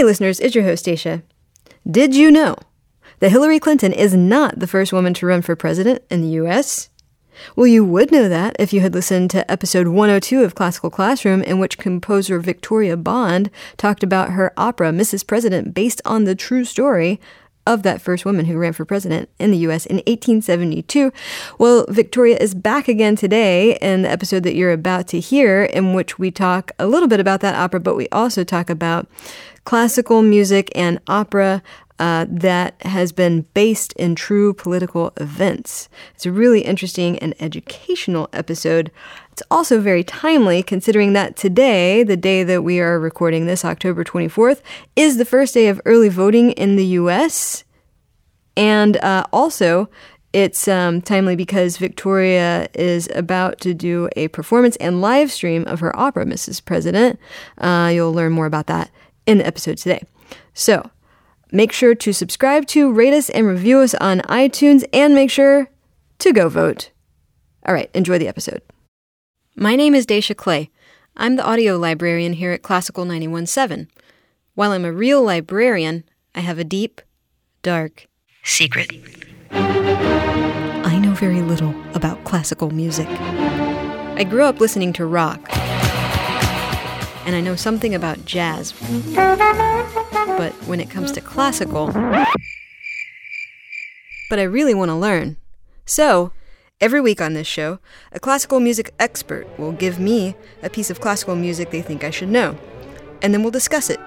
Hey, listeners, it's your host, Dacia. Did you know that Hillary Clinton is not the first woman to run for president in the U.S.? Well, you would know that if you had listened to episode 102 of Classical Classroom, in which composer Victoria Bond talked about her opera, Mrs. President, based on the true story of that first woman who ran for president in the US in 1872. Well, Victoria is back again today in the episode that you're about to hear, in which we talk a little bit about that opera, but we also talk about classical music and opera uh, that has been based in true political events. It's a really interesting and educational episode. It's also very timely considering that today, the day that we are recording this, October 24th, is the first day of early voting in the US. And uh, also, it's um, timely because Victoria is about to do a performance and live stream of her opera, Mrs. President. Uh, you'll learn more about that in the episode today. So, Make sure to subscribe to, rate us, and review us on iTunes, and make sure to go vote. All right, enjoy the episode. My name is Dacia Clay. I'm the audio librarian here at Classical 917. While I'm a real librarian, I have a deep, dark secret. I know very little about classical music. I grew up listening to rock, and I know something about jazz but when it comes to classical, but I really want to learn. So, every week on this show, a classical music expert will give me a piece of classical music they think I should know, and then we'll discuss it.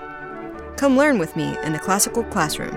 Come learn with me in the classical classroom.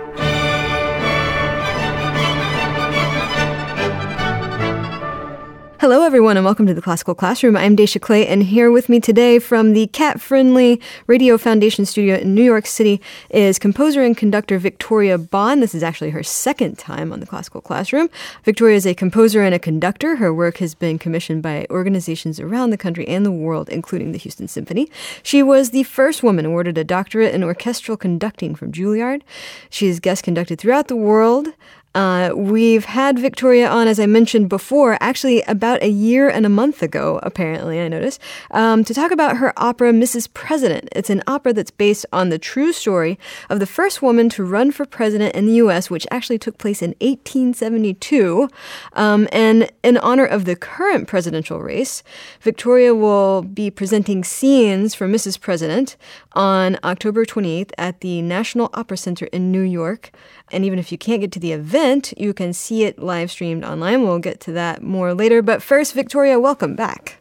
Hello, everyone, and welcome to the Classical Classroom. I'm Dacia Clay, and here with me today from the Cat Friendly Radio Foundation studio in New York City is composer and conductor Victoria Bond. This is actually her second time on the Classical Classroom. Victoria is a composer and a conductor. Her work has been commissioned by organizations around the country and the world, including the Houston Symphony. She was the first woman awarded a doctorate in orchestral conducting from Juilliard. She has guest conducted throughout the world. Uh, we've had Victoria on, as I mentioned before, actually about a year and a month ago, apparently, I noticed, um, to talk about her opera, Mrs. President. It's an opera that's based on the true story of the first woman to run for president in the U.S., which actually took place in 1872. Um, and in honor of the current presidential race, Victoria will be presenting scenes for Mrs. President on October 28th at the National Opera Center in New York. And even if you can't get to the event, you can see it live streamed online. We'll get to that more later. But first, Victoria, welcome back.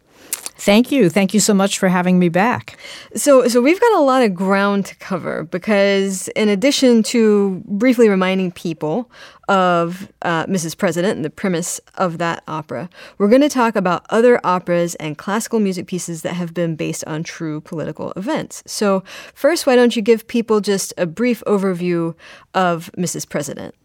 Thank you. Thank you so much for having me back. So, so we've got a lot of ground to cover because, in addition to briefly reminding people of uh, Mrs. President and the premise of that opera, we're going to talk about other operas and classical music pieces that have been based on true political events. So, first, why don't you give people just a brief overview of Mrs. President?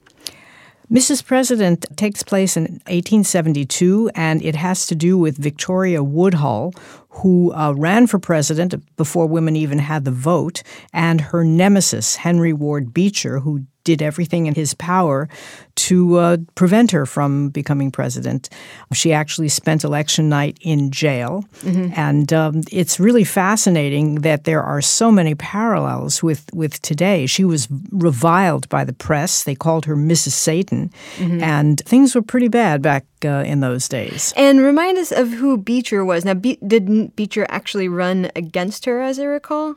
Mrs. President takes place in 1872, and it has to do with Victoria Woodhull, who uh, ran for president before women even had the vote, and her nemesis, Henry Ward Beecher, who did everything in his power to uh, prevent her from becoming president. She actually spent election night in jail. Mm-hmm. And um, it's really fascinating that there are so many parallels with, with today. She was reviled by the press. They called her Mrs. Satan. Mm-hmm. And things were pretty bad back uh, in those days. And remind us of who Beecher was. Now, Be- didn't Beecher actually run against her, as I recall?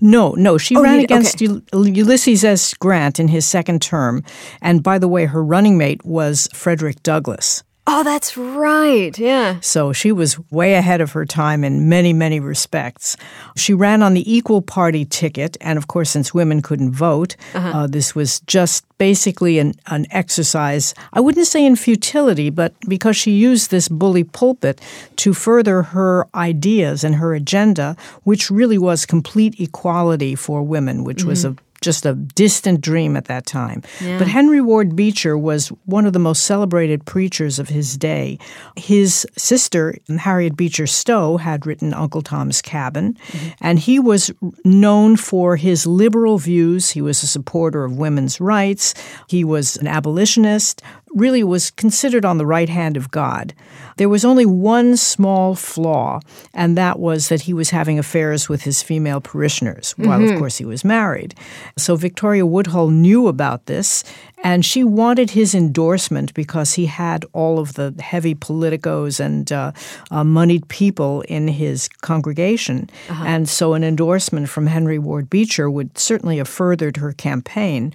No, no. She oh, ran against okay. Ulysses S. Grant in his second term. And by the way, her running mate was Frederick Douglass. Oh, that's right. Yeah. So she was way ahead of her time in many, many respects. She ran on the equal party ticket. And of course, since women couldn't vote, uh-huh. uh, this was just basically an, an exercise, I wouldn't say in futility, but because she used this bully pulpit to further her ideas and her agenda, which really was complete equality for women, which mm-hmm. was a just a distant dream at that time. Yeah. But Henry Ward Beecher was one of the most celebrated preachers of his day. His sister, Harriet Beecher Stowe, had written Uncle Tom's Cabin, mm-hmm. and he was known for his liberal views. He was a supporter of women's rights, he was an abolitionist, really was considered on the right hand of God. There was only one small flaw, and that was that he was having affairs with his female parishioners, while of course he was married. So Victoria Woodhull knew about this, and she wanted his endorsement because he had all of the heavy politicos and uh, uh, moneyed people in his congregation. And so an endorsement from Henry Ward Beecher would certainly have furthered her campaign.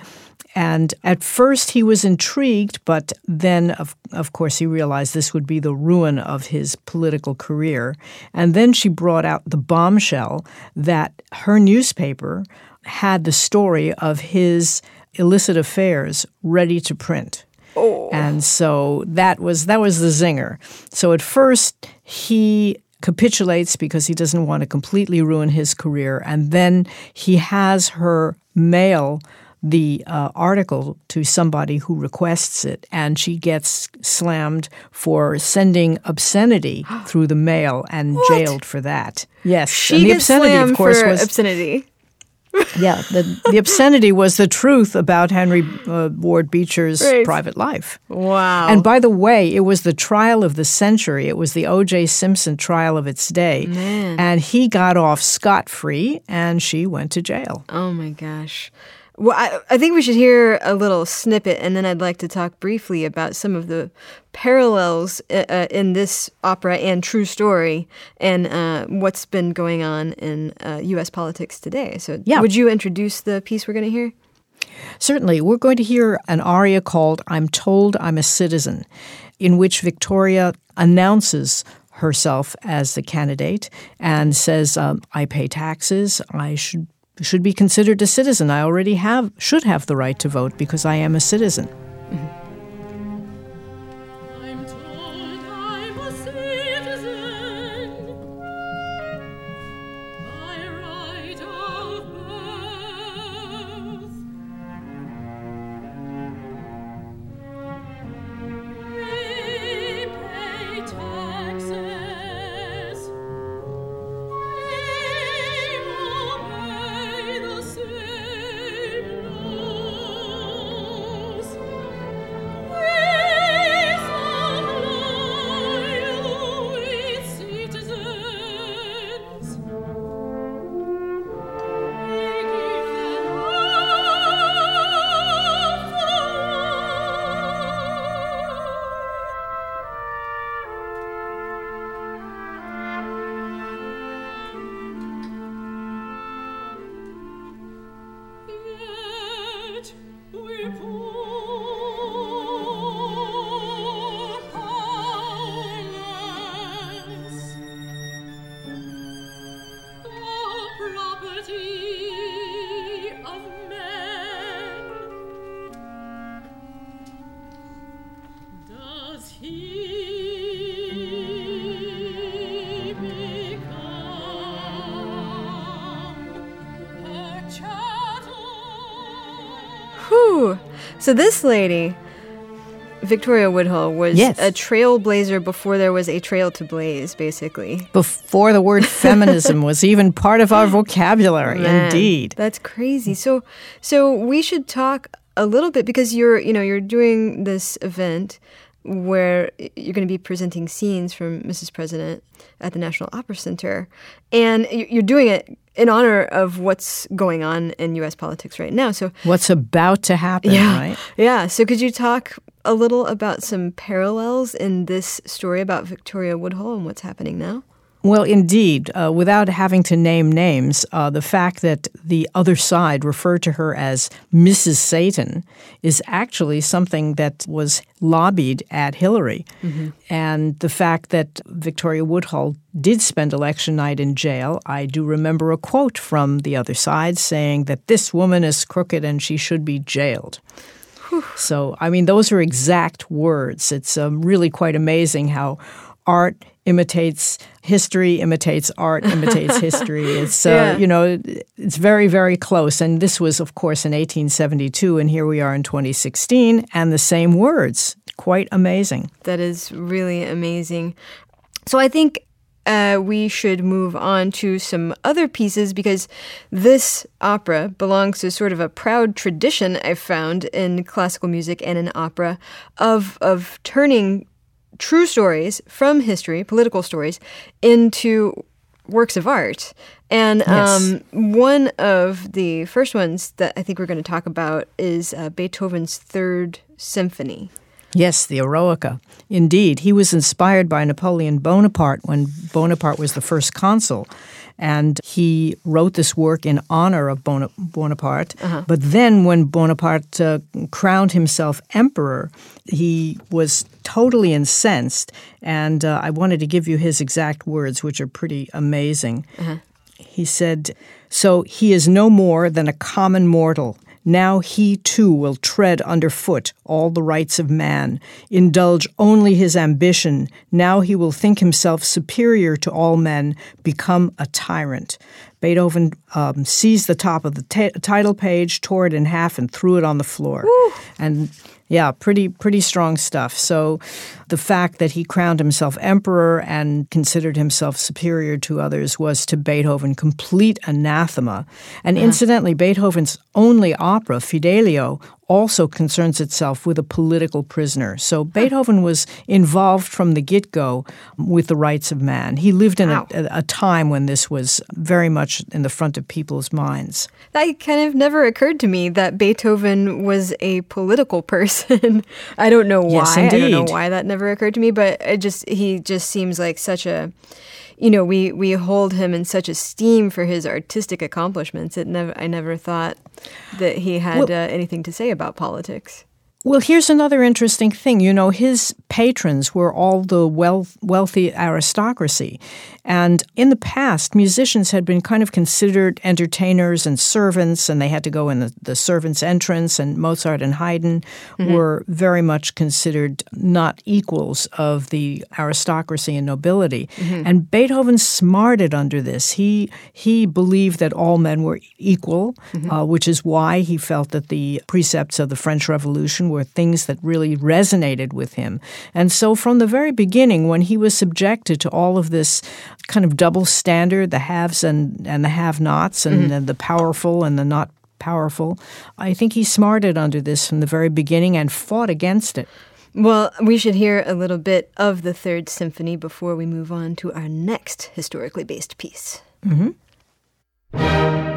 And at first he was intrigued, but then, of, of course, he realized this would be the ruin of his political career. And then she brought out the bombshell that her newspaper had the story of his illicit affairs ready to print. Oh. And so that was that was the zinger. So at first he capitulates because he doesn't want to completely ruin his career, and then he has her mail the uh, article to somebody who requests it, and she gets slammed for sending obscenity through the mail and jailed for that. Yes, She and the gets obscenity, slammed of course, for was obscenity. yeah. The, the obscenity was the truth about Henry uh, Ward Beecher's Right. private life. Wow. And by the way, it was the trial of the century. It was the O.J. Simpson trial of its day. And he got off scot free, and she went to jail. Oh my gosh. Well, I, I think we should hear a little snippet, and then I'd like to talk briefly about some of the parallels uh, uh, in this opera and true story, and uh, what's been going on in uh, U.S. politics today. So, Yeah. would you introduce the piece we're going to hear? Certainly, we're going to hear an aria called I'm Told I'm a Citizen, in which Victoria announces herself as the candidate and says, um, I pay taxes, I should should be considered a citizen. I already have should have the right to vote because I am a citizen. So, this lady, Victoria Woodhull, was Yes. a trailblazer before there was a trail to blaze, basically. Before the word feminism was even part of our vocabulary, Man, indeed. That's crazy. So so we should talk a little bit because you're you know you're doing this event where you're going to be presenting scenes from Mrs. President at the National Opera Center and you're doing it in honor of what's going on in US politics right now. So What's about to happen, yeah. right? Yeah, so could you talk a little about some parallels in this story about Victoria Woodhull and what's happening now? Well, indeed, uh, without having to name names, uh, the fact that the other side referred to her as Mrs. Satan is actually something that was lobbied at Hillary. And the fact that Victoria Woodhull did spend election night in jail, I do remember a quote from the other side saying that this woman is crooked and she should be jailed. So, I mean, those are exact words. It's um, really quite amazing how art imitates history, imitates art, imitates history. It's, uh, Yeah. you know, it's very, very close. And this was, of course, in 1872, and here we are in 2016, and the same words. Quite amazing. That is really amazing. So I think uh, we should move on to some other pieces because this opera belongs to sort of a proud tradition I've found in classical music and in opera of of turning true stories from history, political stories, into works of art. And Yes. um, one of the first ones that I think we're going to talk about is uh, Beethoven's Third Symphony. Yes, the Eroica. Indeed, he was inspired by Napoleon Bonaparte when Bonaparte was the first consul. And he wrote this work in honor of Bona- Bonaparte. But then, when Bonaparte uh, crowned himself emperor, he was totally incensed. And uh, I wanted to give you his exact words, which are pretty amazing. He said, So he is no more than a common mortal. Now he too will tread underfoot all the rights of man, indulge only his ambition. Now he will think himself superior to all men, become a tyrant. Beethoven um, seized the top of the ta title page, tore it in half, and threw it on the floor. And yeah, pretty pretty strong stuff. So the fact that he crowned himself emperor and considered himself superior to others was to Beethoven complete anathema. And incidentally, Beethoven's only opera, Fidelio, also concerns itself with a political prisoner. So Beethoven was involved from the get-go with the rights of man. He lived in a, a time when this was very much in the front of people's minds. That kind of never occurred to me that Beethoven was a political person. I don't know why. Yes, indeed. I don't know why that never occurred to me, but it just he just seems like such a you know, we we hold him in such esteem for his artistic accomplishments. It never I never thought that he had Well- uh, anything to say about politics. Well, here's another interesting thing. You know, his patrons were all the wealth, wealthy aristocracy. And in the past, musicians had been kind of considered entertainers and servants, and they had to go in the, the servants' entrance, and Mozart and Haydn mm-hmm. were very much considered not equals of the aristocracy and nobility. Mm-hmm. And Beethoven smarted under this. He, he believed that all men were equal, mm-hmm. uh, which is why he felt that the precepts of the French Revolution were things that really resonated with him. And so from the very beginning, when he was subjected to all of this kind of double standard, the haves and, and the have-nots, and the- the powerful and the not powerful, I think he smarted under this from the very beginning and fought against it. Well, we should hear a little bit of the Third Symphony before we move on to our next historically based piece. Mm-hmm.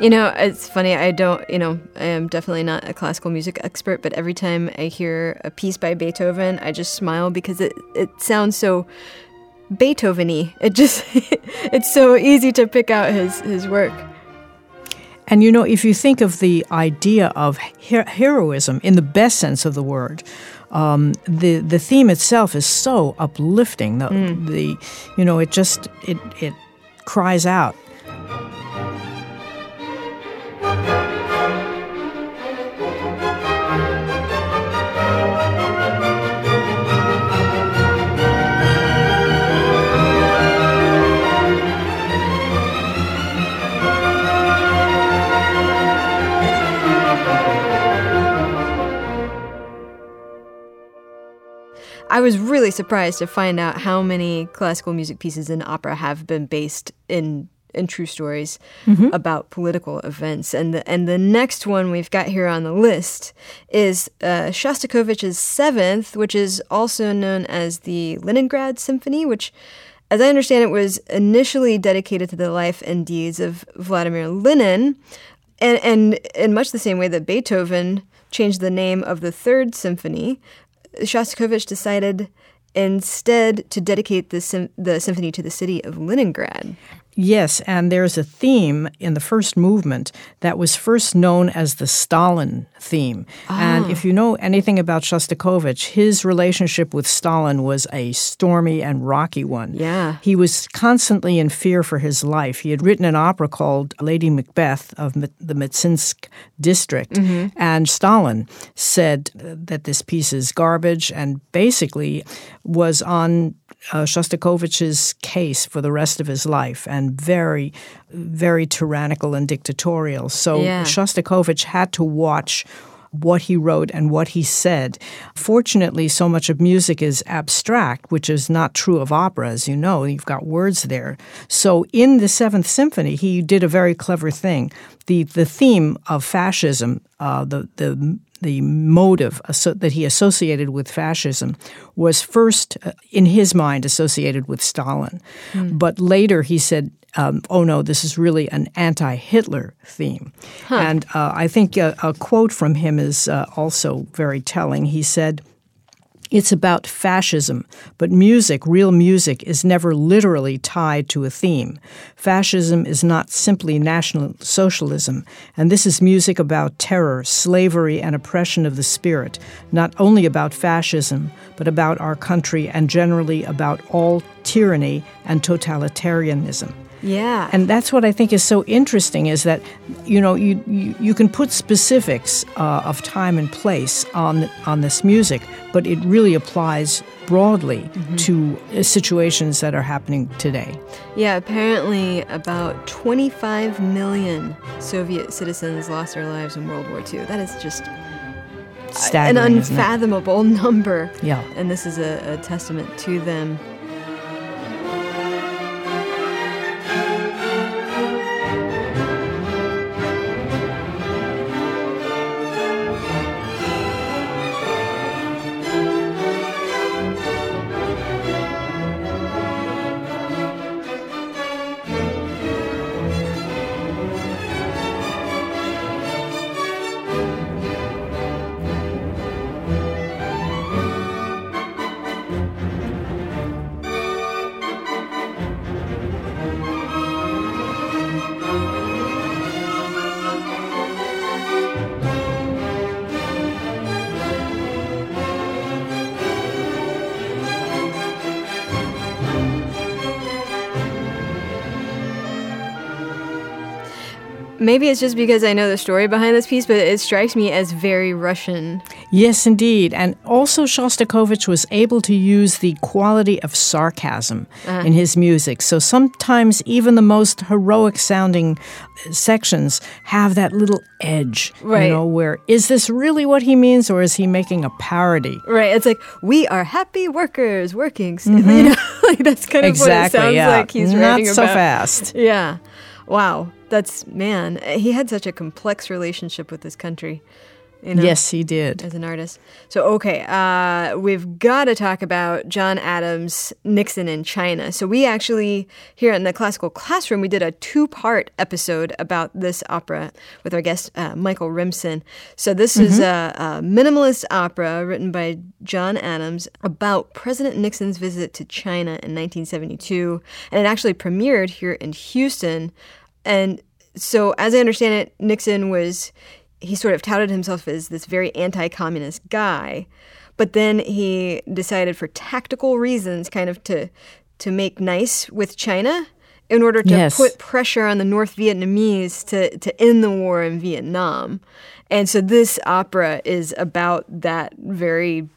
You know, it's funny. I don't, you know, I am definitely not a classical music expert, but every time I hear a piece by Beethoven, I just smile because it, it sounds so Beethoven-y. It just, it's so easy to pick out his, his work. And you know, if you think of the idea of her- heroism in the best sense of the word, um, the the theme itself is so uplifting. The, the you know, it just it it cries out. I was really surprised to find out how many classical music pieces in opera have been based in in true stories about political events. And the and the next one we've got here on the list is uh, Shostakovich's Seventh, which is also known as the Leningrad Symphony, which as I understand it, was initially dedicated to the life and deeds of Vladimir Lenin, and, and in much the same way that Beethoven changed the name of the Third Symphony, Shostakovich decided instead to dedicate the, sym- the symphony to the city of Leningrad. Yes, and there's a theme in the first movement that was first known as the Stalin theme. And if ah. you know anything about Shostakovich, his relationship with Stalin was a stormy and rocky one. Yeah. He was constantly in fear for his life. He had written an opera called Lady Macbeth of the Mtsensk district, mm-hmm. and Stalin said that this piece is garbage and basically was on uh, Shostakovich's case for the rest of his life and very, very tyrannical and dictatorial. So Yeah. Shostakovich had to watch what he wrote and what he said. Fortunately, so much of music is abstract, which is not true of opera, as you know. You've got words there. So in the Seventh Symphony, he did a very clever thing. The the theme of fascism, uh, the the the motive that he associated with fascism was first, uh, in his mind, associated with Stalin. But later he said, um, oh no, this is really an anti Hitler theme. And uh, I think a, a quote from him is uh, also very telling. He said, it's about fascism, but music, real music, is never literally tied to a theme. Fascism is not simply National Socialism, and this is music about terror, slavery, and oppression of the spirit, not only about fascism, but about our country and generally about all tyranny and totalitarianism. Yeah. And that's what I think is so interesting is that, you know, you, you, you can put specifics uh, of time and place on, on this music, but it really applies broadly to uh, situations that are happening today. Yeah, apparently about 25 million Soviet citizens lost their lives in World War II. That is just an Staggering, isn't it? unfathomable number. Yeah. And this is a, a testament to them. Maybe it's just because I know the story behind this piece, but it strikes me as very Russian. Yes, indeed. And also, Shostakovich was able to use the quality of sarcasm in his music. So sometimes even the most heroic sounding uh, sections have that little edge, Right. you know, where is this really what he means or is he making a parody? Right. It's like, we are happy workers working. s- You know, like that's kind of Mm-hmm. Exactly, what it sounds yeah. like he's Not writing so about. fast. Yeah. Wow. That's, man, he had such a complex relationship with this country. You know? Yes, he did. as an artist. So, okay, uh, we've got to talk about John Adams, Nixon in China. So, we actually, here in the classical classroom, we did a two part episode about this opera with our guest, uh, Michael Rimson. So, this is a, a minimalist opera written by John Adams about President Nixon's visit to China in 1972. And it actually premiered here in Houston. And so, as I understand it, Nixon was he sort of touted himself as this very anti-communist guy, but then he decided for tactical reasons kind of to to make nice with China in order to Yes. put pressure on the North Vietnamese to to end the war in Vietnam. And so this opera is about that very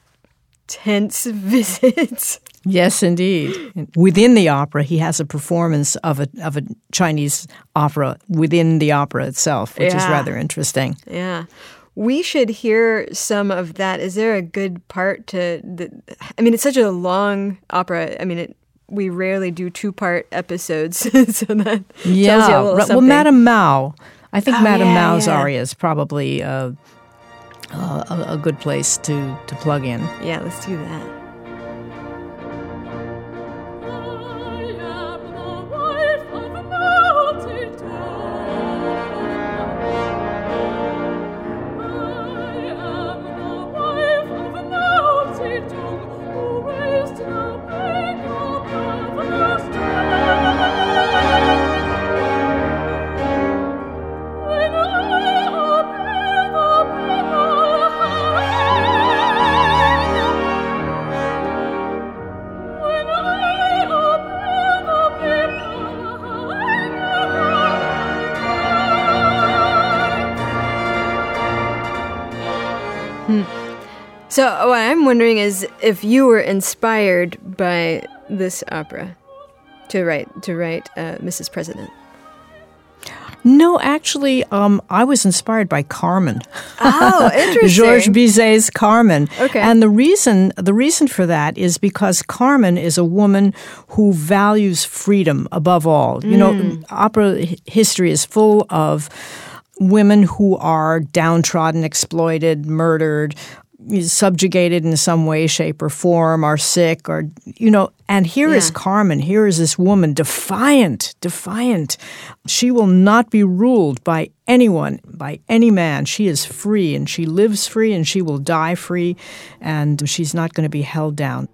tense visit. Yes, indeed. Within the opera, he has a performance of a of a Chinese opera within the opera itself, which is rather interesting. Yeah. We should hear some of that. Is there a good part to the I mean it's such a long opera. I mean it we rarely do two-part episodes, so that tells you a little right. well. Madame Mao. I think Oh, Madame yeah, Mao's yeah. aria is probably uh, uh, a, a good place to, to plug in. Yeah, let's do that. Wondering is if you were inspired by this opera to write to write uh, Mrs. President. No, actually, um, I was inspired by Carmen. Oh, interesting. Georges Bizet's Carmen. Okay. And the reason the reason for that is because Carmen is a woman who values freedom above all. You know, Mm. opera history is full of women who are downtrodden, exploited, murdered, subjugated in some way, shape, or form, are sick, or you know. And here is Yeah. Carmen. Here is this woman, defiant, defiant. She will not be ruled by anyone, by any man. She is free, and she lives free, and she will die free, and she's not going to be held down.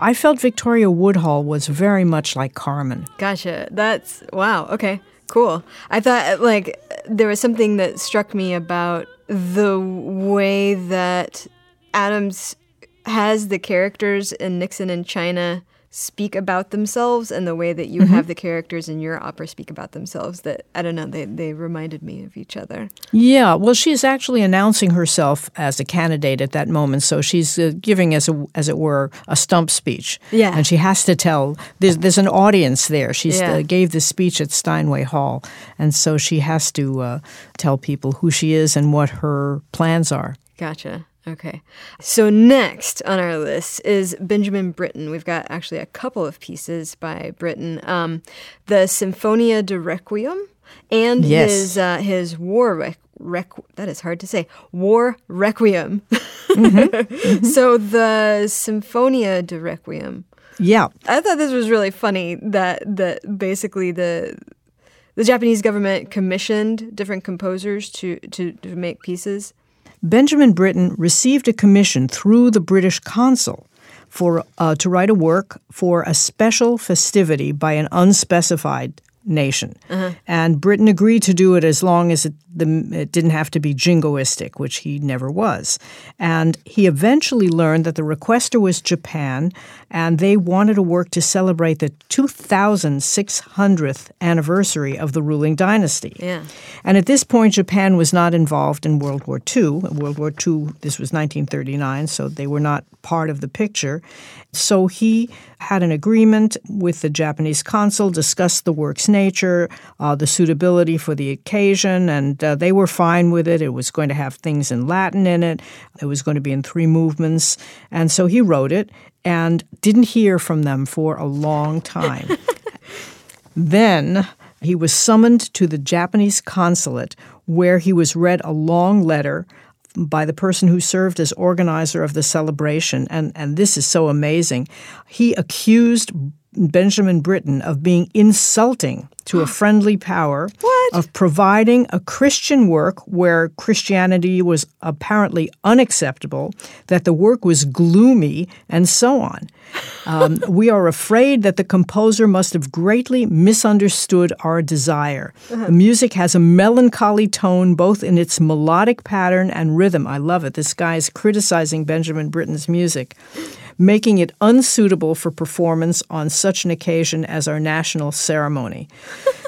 I felt Victoria Woodhull was very much like Carmen. Gotcha. That's wow. Okay, cool. I thought like there was something that struck me about the way that Adams has the characters in Nixon in China speak about themselves and the way that you have the characters in your opera speak about themselves that I don't know they they reminded me of each other. Yeah, well, she is actually announcing herself as a candidate at that moment, so she's uh, giving, as a, as it were, a stump speech. Yeah. and she has to tell. There's there's an audience there. She Yeah. uh, gave this speech at Steinway Hall, and so she has to uh, tell people who she is and what her plans are. Gotcha. Okay. So next on our list is Benjamin Britten. We've got actually a couple of pieces by Britten. Um, the Sinfonia da Requiem and Yes. his uh, his War Req- Requ- that is hard to say. War Requiem. so the Sinfonia da Requiem. Yeah, I thought this was really funny that that basically the the Japanese government commissioned different composers to, to, to make pieces. Benjamin Britten received a commission through the British consul for uh, to write a work for a special festivity by an unspecified nation, and Britten agreed to do it as long as it, the, it didn't have to be jingoistic, which he never was. And he eventually learned that the requester was Japan, and they wanted a work to celebrate the 2,600th anniversary of the ruling dynasty. Yeah. And at this point, Japan was not involved in World War II. World War II, this was 1939, so they were not part of the picture. So he had an agreement with the Japanese consul, discussed the work's nature, uh, the suitability for the occasion, and uh, they were fine with it. It was going to have things in Latin in it, it was going to be in three movements. And so he wrote it and didn't hear from them for a long time. Then he was summoned to the Japanese consulate, where he was read a long letter by the person who served as organizer of the celebration. And, and this is so amazing. He accused Benjamin Britten of being insulting to a friendly power, of providing a Christian work where Christianity was apparently unacceptable, that the work was gloomy, and so on. Um, we are afraid that the composer must have greatly misunderstood our desire. The music has a melancholy tone both in its melodic pattern and rhythm. I love it. This guy is criticizing Benjamin Britten's music, making it unsuitable for performance on such an occasion as our national ceremony.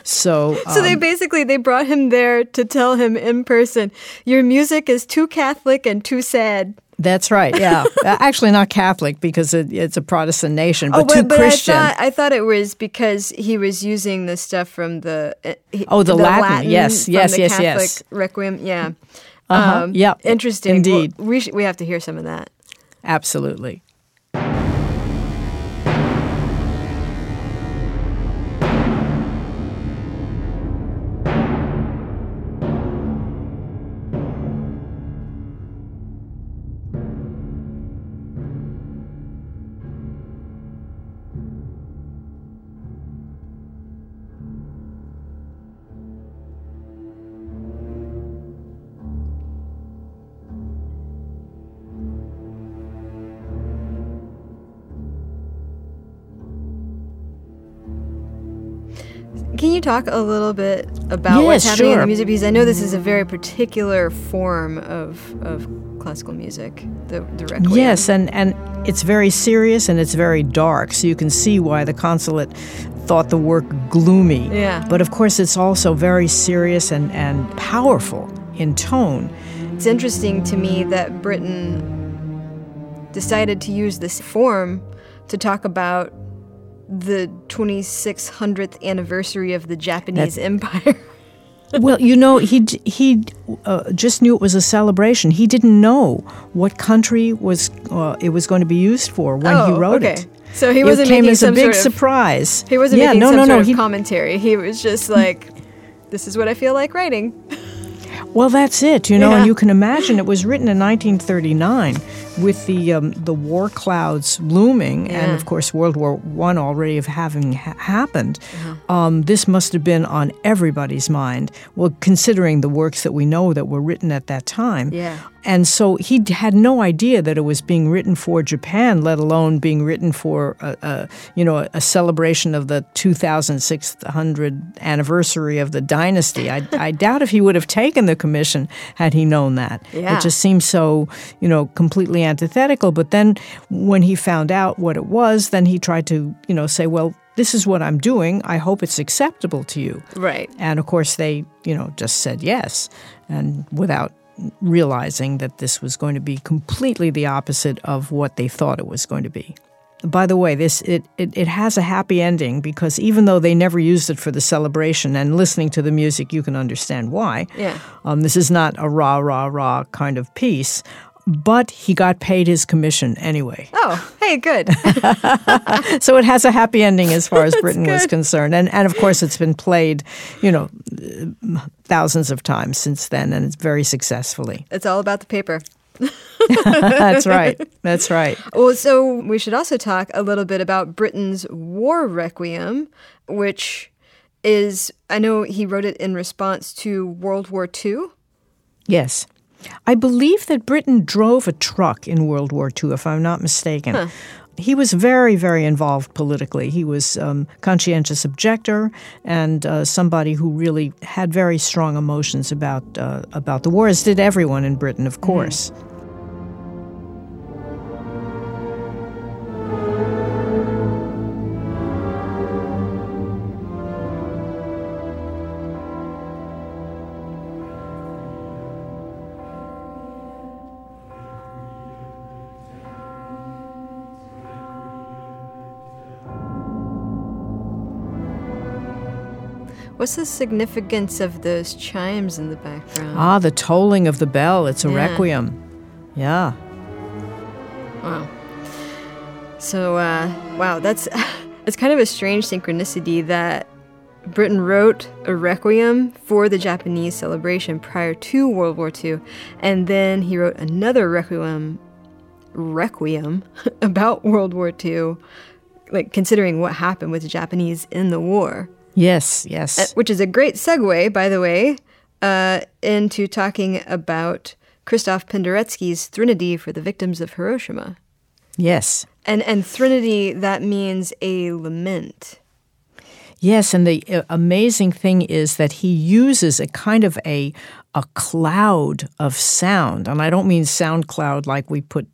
So, So they basically they brought him there to tell him in person, your music is too Catholic and too sad. that's right. Yeah, actually, not Catholic because it, it's a Protestant nation, but, too Oh, but Christian. I thought I thought it was because he was using the stuff from the uh, he- Oh, the Latin. Yes, from yes, the yes, Catholic yes. Requiem. Yeah. Uh-huh. Um, Yep, Interesting. indeed. Well, we sh- we have to hear some of that. Absolutely. Talk a little bit about what's Yes, happening in the music? Because I know this is a very particular form of of classical music, the the requiem. Yes, and, and it's very serious and it's very dark, so you can see why the consulate thought the work gloomy. Yeah. But of course, it's also very serious and, and powerful in tone. It's interesting to me that Britten decided to use this form to talk about the 2600th anniversary of the Japanese Empire. well, you know, he he uh, just knew it was a celebration. He didn't know what country was uh, it was going to be used for when he Oh, wrote okay. it. So he wasn't it came making as a some big sort of- surprise. He wasn't yeah, making no, some no, sort no. of He, commentary. He was just like, "This is what I feel like writing." Well, that's it, you know, Yeah. and you can imagine it was written in 1939 with the um, the war clouds looming, and of course World War One already of having ha- happened. Uh-huh. Um, this must have been on everybody's mind. Well, considering the works that we know that were written at that time, Yeah. and so he had no idea that it was being written for Japan, let alone being written for a, a you know a celebration of the 2600 anniversary of the dynasty. I, I doubt if he would have taken the commission had he known that. Yeah. It just seems so you know completely antithetical. But then when he found out what it was, then he tried to you know say, well. This is what I'm doing. I hope it's acceptable to you. Right. And of course, they, you know, just said yes, and without realizing that this was going to be completely the opposite of what they thought it was going to be. By the way, this it, it, it has a happy ending because even though they never used it for the celebration, and listening to the music, you can understand why. Yeah. Um, this is not a rah rah rah kind of piece, but he got paid his commission anyway. Oh, hey, good. so it has a happy ending as far as Britten was concerned, and and of course it's been played, you know, thousands of times since then, and it's very successfully. it's all about the paper. That's right. That's right. Well, so we should also talk a little bit about Britten's War Requiem, which is, I know he wrote it in response to World War II. Yes. I believe that Britten drove a truck in World War II, if I'm not mistaken. He was very, very involved politically. He was um, conscientious objector and uh, somebody who really had very strong emotions about uh, about the war, as did everyone in Britain, of course. What's the significance of those chimes in the background? Ah, the tolling of the bell. It's a Yeah. requiem. Yeah. Wow. So, uh, wow, that's it's kind of a strange synchronicity that Britten wrote a requiem for the Japanese celebration prior to World War II, and then he wrote another requiem, requiem about World War II, like considering what happened with the Japanese in the war, Yes, yes. which is a great segue, by the way, uh, into talking about Christoph Penderecki's Threnody for the victims of Hiroshima. yes. And and threnody that means a lament. Yes, and the uh, amazing thing is that he uses a kind of a a cloud of sound, and I don't mean sound cloud like we put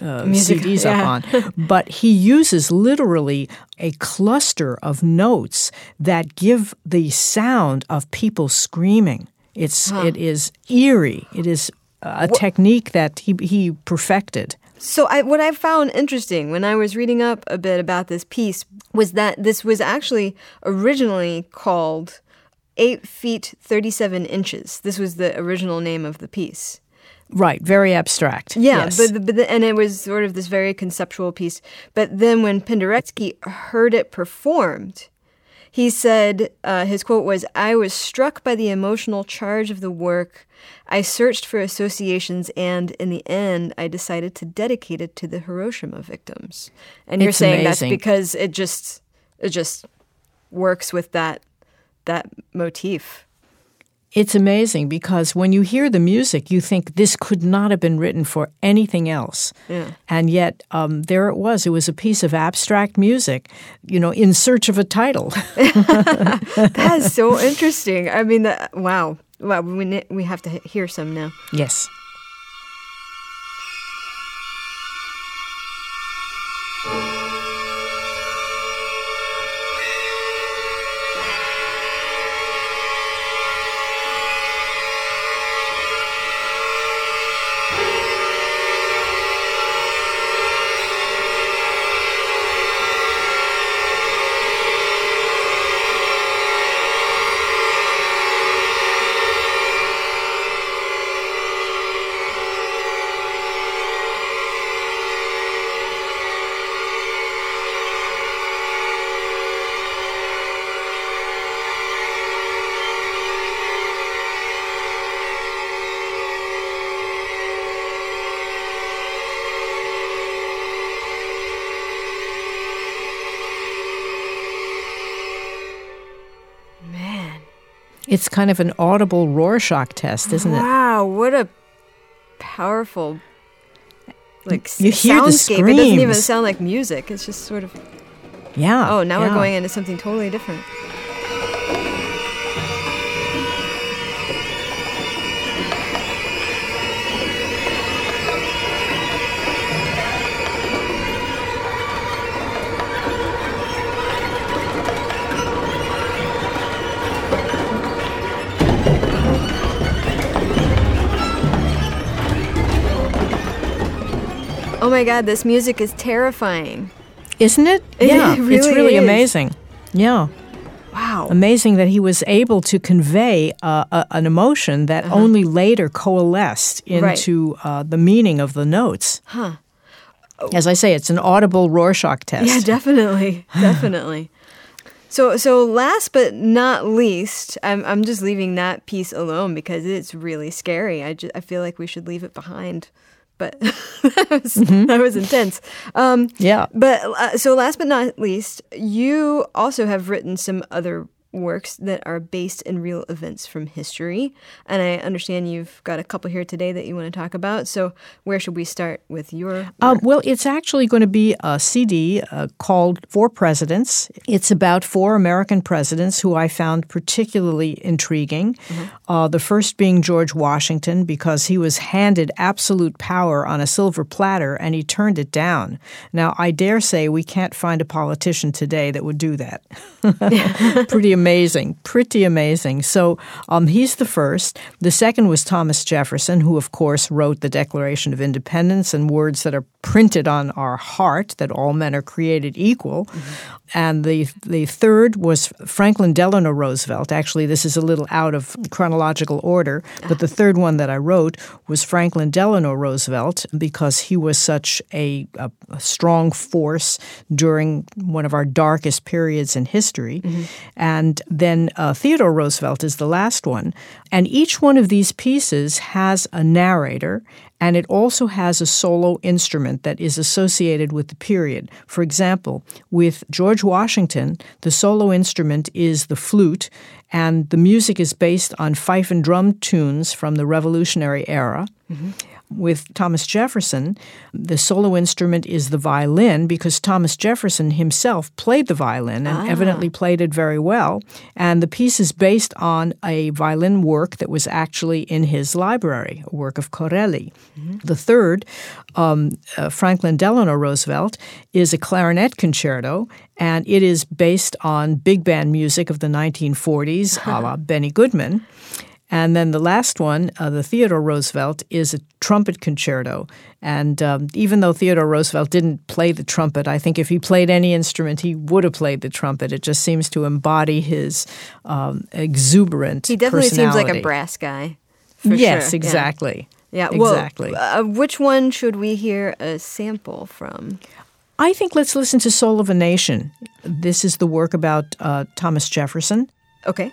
uh, Music, CDs yeah. up on, but he uses literally a cluster of notes that give the sound of people screaming. It's it is eerie. It is a technique that he he perfected. So I, what I found interesting when I was reading up a bit about this piece was that this was actually originally called Eight Feet Thirty Seven Inches. This was the original name of the piece. Right, very abstract. Yeah, yes. but, but the, and it was sort of this very conceptual piece. But then when Penderecki heard it performed, he said uh, his quote was, "I was struck by the emotional charge of the work. I searched for associations, and in the end, I decided to dedicate it to the Hiroshima victims." And you're saying that's because it just it just works with that that motif. It's amazing because when you hear the music, you think this could not have been written for anything else. Yeah. And yet, um, there it was. It was a piece of abstract music, you know, in search of a title. That is so interesting. I mean, that, wow. Wow, we, we have to hear some now. yes. It's kind of an audible Rorschach test, isn't it? Wow, what a powerful like You hear the soundscape. It doesn't even sound like music. It's just sort of Yeah. Oh, now yeah. we're going into something totally different. My god, this music is terrifying. Isn't it? It yeah. it's really really is. amazing. Yeah. Wow. Amazing that he was able to convey uh, a, an emotion that only later coalesced Uh-huh. Right. into uh, the meaning of the notes. Huh. As I say, it's an audible Rorschach test. Yeah, definitely, definitely. So, so last but not least, I'm I'm just leaving that piece alone because it's really scary. I just, I feel like we should leave it behind, but that was that was intense. Um, Yeah. but uh, so last but not least, you also have written some other works that are based in real events from history, and I understand you've got a couple here today that you want to talk about. So, where should we start with your? Um, well, it's actually going to be a CD uh, called Four Presidents. It's about four American presidents who I found particularly intriguing. Uh, the first being George Washington, because he was handed absolute power on a silver platter and he turned it down. Now, I dare say we can't find a politician today that would do that. pretty amazing, pretty amazing. So um, he's the first. The second was Thomas Jefferson, who, of course, wrote the Declaration of Independence and words that are printed on our heart that all men are created equal. And the the third was Franklin Delano Roosevelt. Actually, this is a little out of chronological order, but the third one that I wrote was Franklin Delano Roosevelt because he was such a, a, a strong force during one of our darkest periods in history. And then uh, Theodore Roosevelt is the last one. And each one of these pieces has a narrator and it also has a solo instrument that is associated with the period. For example, with George Washington, the solo instrument is the flute, and the music is based on fife and drum tunes from the Revolutionary era. Mm-hmm. With Thomas Jefferson, the solo instrument is the violin because Thomas Jefferson himself played the violin and evidently played it very well. And the piece is based on a violin work that was actually in his library, a work of Corelli. The third, um, uh, Franklin Delano Roosevelt, is a clarinet concerto, and it is based on big band music of the 1940s, a la Benny Goodman. And then the last one, uh, the Theodore Roosevelt, is a trumpet concerto. And um, even though Theodore Roosevelt didn't play the trumpet, I think if he played any instrument, he would have played the trumpet. It just seems to embody his um, exuberant He definitely seems like a brass guy. For Yes, sure. Yeah. exactly. Yeah, well, exactly. uh, which one should we hear a sample from? I think let's listen to Soul of a Nation. This is the work about uh, Thomas Jefferson. Okay.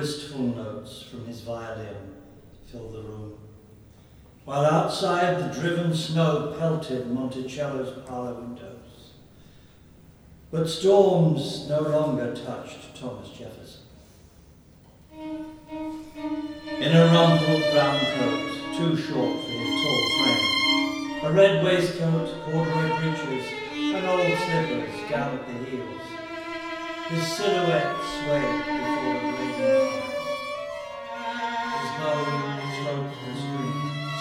Wistful notes from his violin filled the room, while outside the driven snow pelted Monticello's parlor windows. But storms no longer touched Thomas Jefferson. In a rumpled brown coat, too short for his tall frame, a red waistcoat, corduroy breeches, and old slippers down at the heels, his silhouette swayed before the blazing fire. His bow stroked the screen,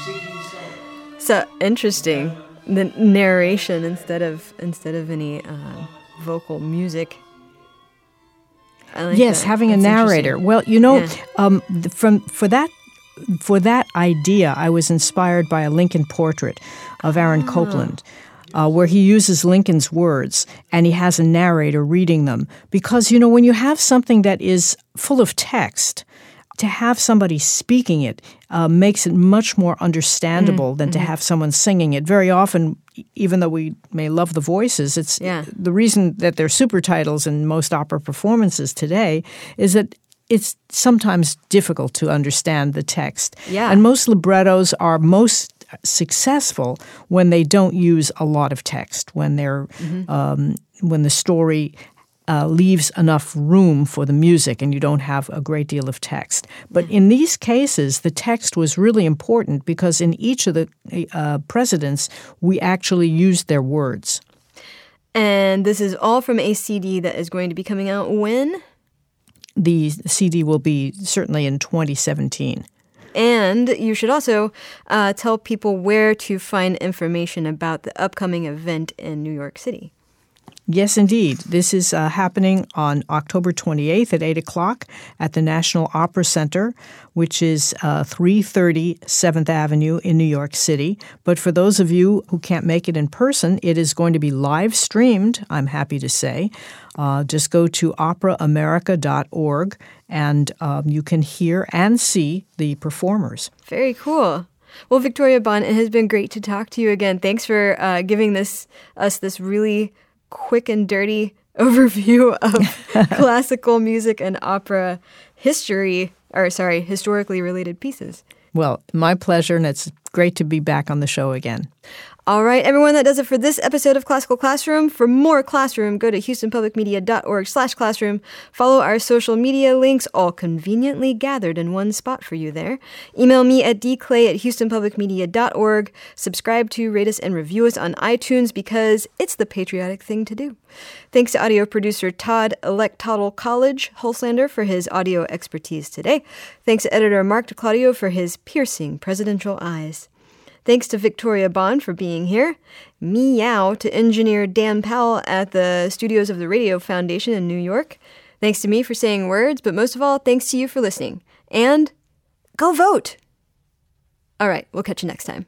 seeking solace. So interesting. The narration instead of instead of any uh, vocal music. I like yes, that. having a narrator. Well, you know, Yeah. um, from for that for that idea, I was inspired by a Lincoln portrait of Aaron Ah. Copland. Uh, where he uses Lincoln's words and he has a narrator reading them. Because, you know, when you have something that is full of text, to have somebody speaking it uh, makes it much more understandable than to have someone singing it. Very often, even though we may love the voices, it's Yeah. the reason that they're super titles in most opera performances today is that it's sometimes difficult to understand the text. Yeah. And most librettos are most successful when they don't use a lot of text, when they're um, when the story uh, leaves enough room for the music and you don't have a great deal of text. But in these cases, the text was really important because in each of the uh, presidents, we actually used their words. And this is all from a CD that is going to be coming out when? The CD will be certainly in 2017. And you should also uh, tell people where to find information about the upcoming event in New York City. Yes, indeed. This is uh, happening on October 28th at 8 o'clock at the National Opera Center, which is uh, 330 7th Avenue in New York City. But for those of you who can't make it in person, it is going to be live streamed, I'm happy to say. Uh, just go to operaamerica.org and um, you can hear and see the performers. Very cool. Well, Victoria Bond, it has been great to talk to you again. Thanks for uh, giving this us this really quick and dirty overview of classical music and opera history, or sorry, historically related pieces. Well, my pleasure, and it's great to be back on the show again. All right, everyone, that does it for this episode of Classical Classroom. For more Classroom, go to houstonpublicmedia.org slash classroom. Follow our social media links, all conveniently gathered in one spot for you there. Email me at dclay at houstonpublicmedia.org. Subscribe to, rate us, and review us on iTunes because it's the patriotic thing to do. Thanks to audio producer Todd Electoral College Hulslander for his audio expertise today. Thanks to editor Mark DeClaudio for his piercing presidential eyes. Thanks to Victoria Bond for being here. Meow to engineer Dan Powell at the studios of the Radio Foundation in New York. Thanks to me for saying words, but most of all, thanks to you for listening. And go vote! All right, we'll catch you next time.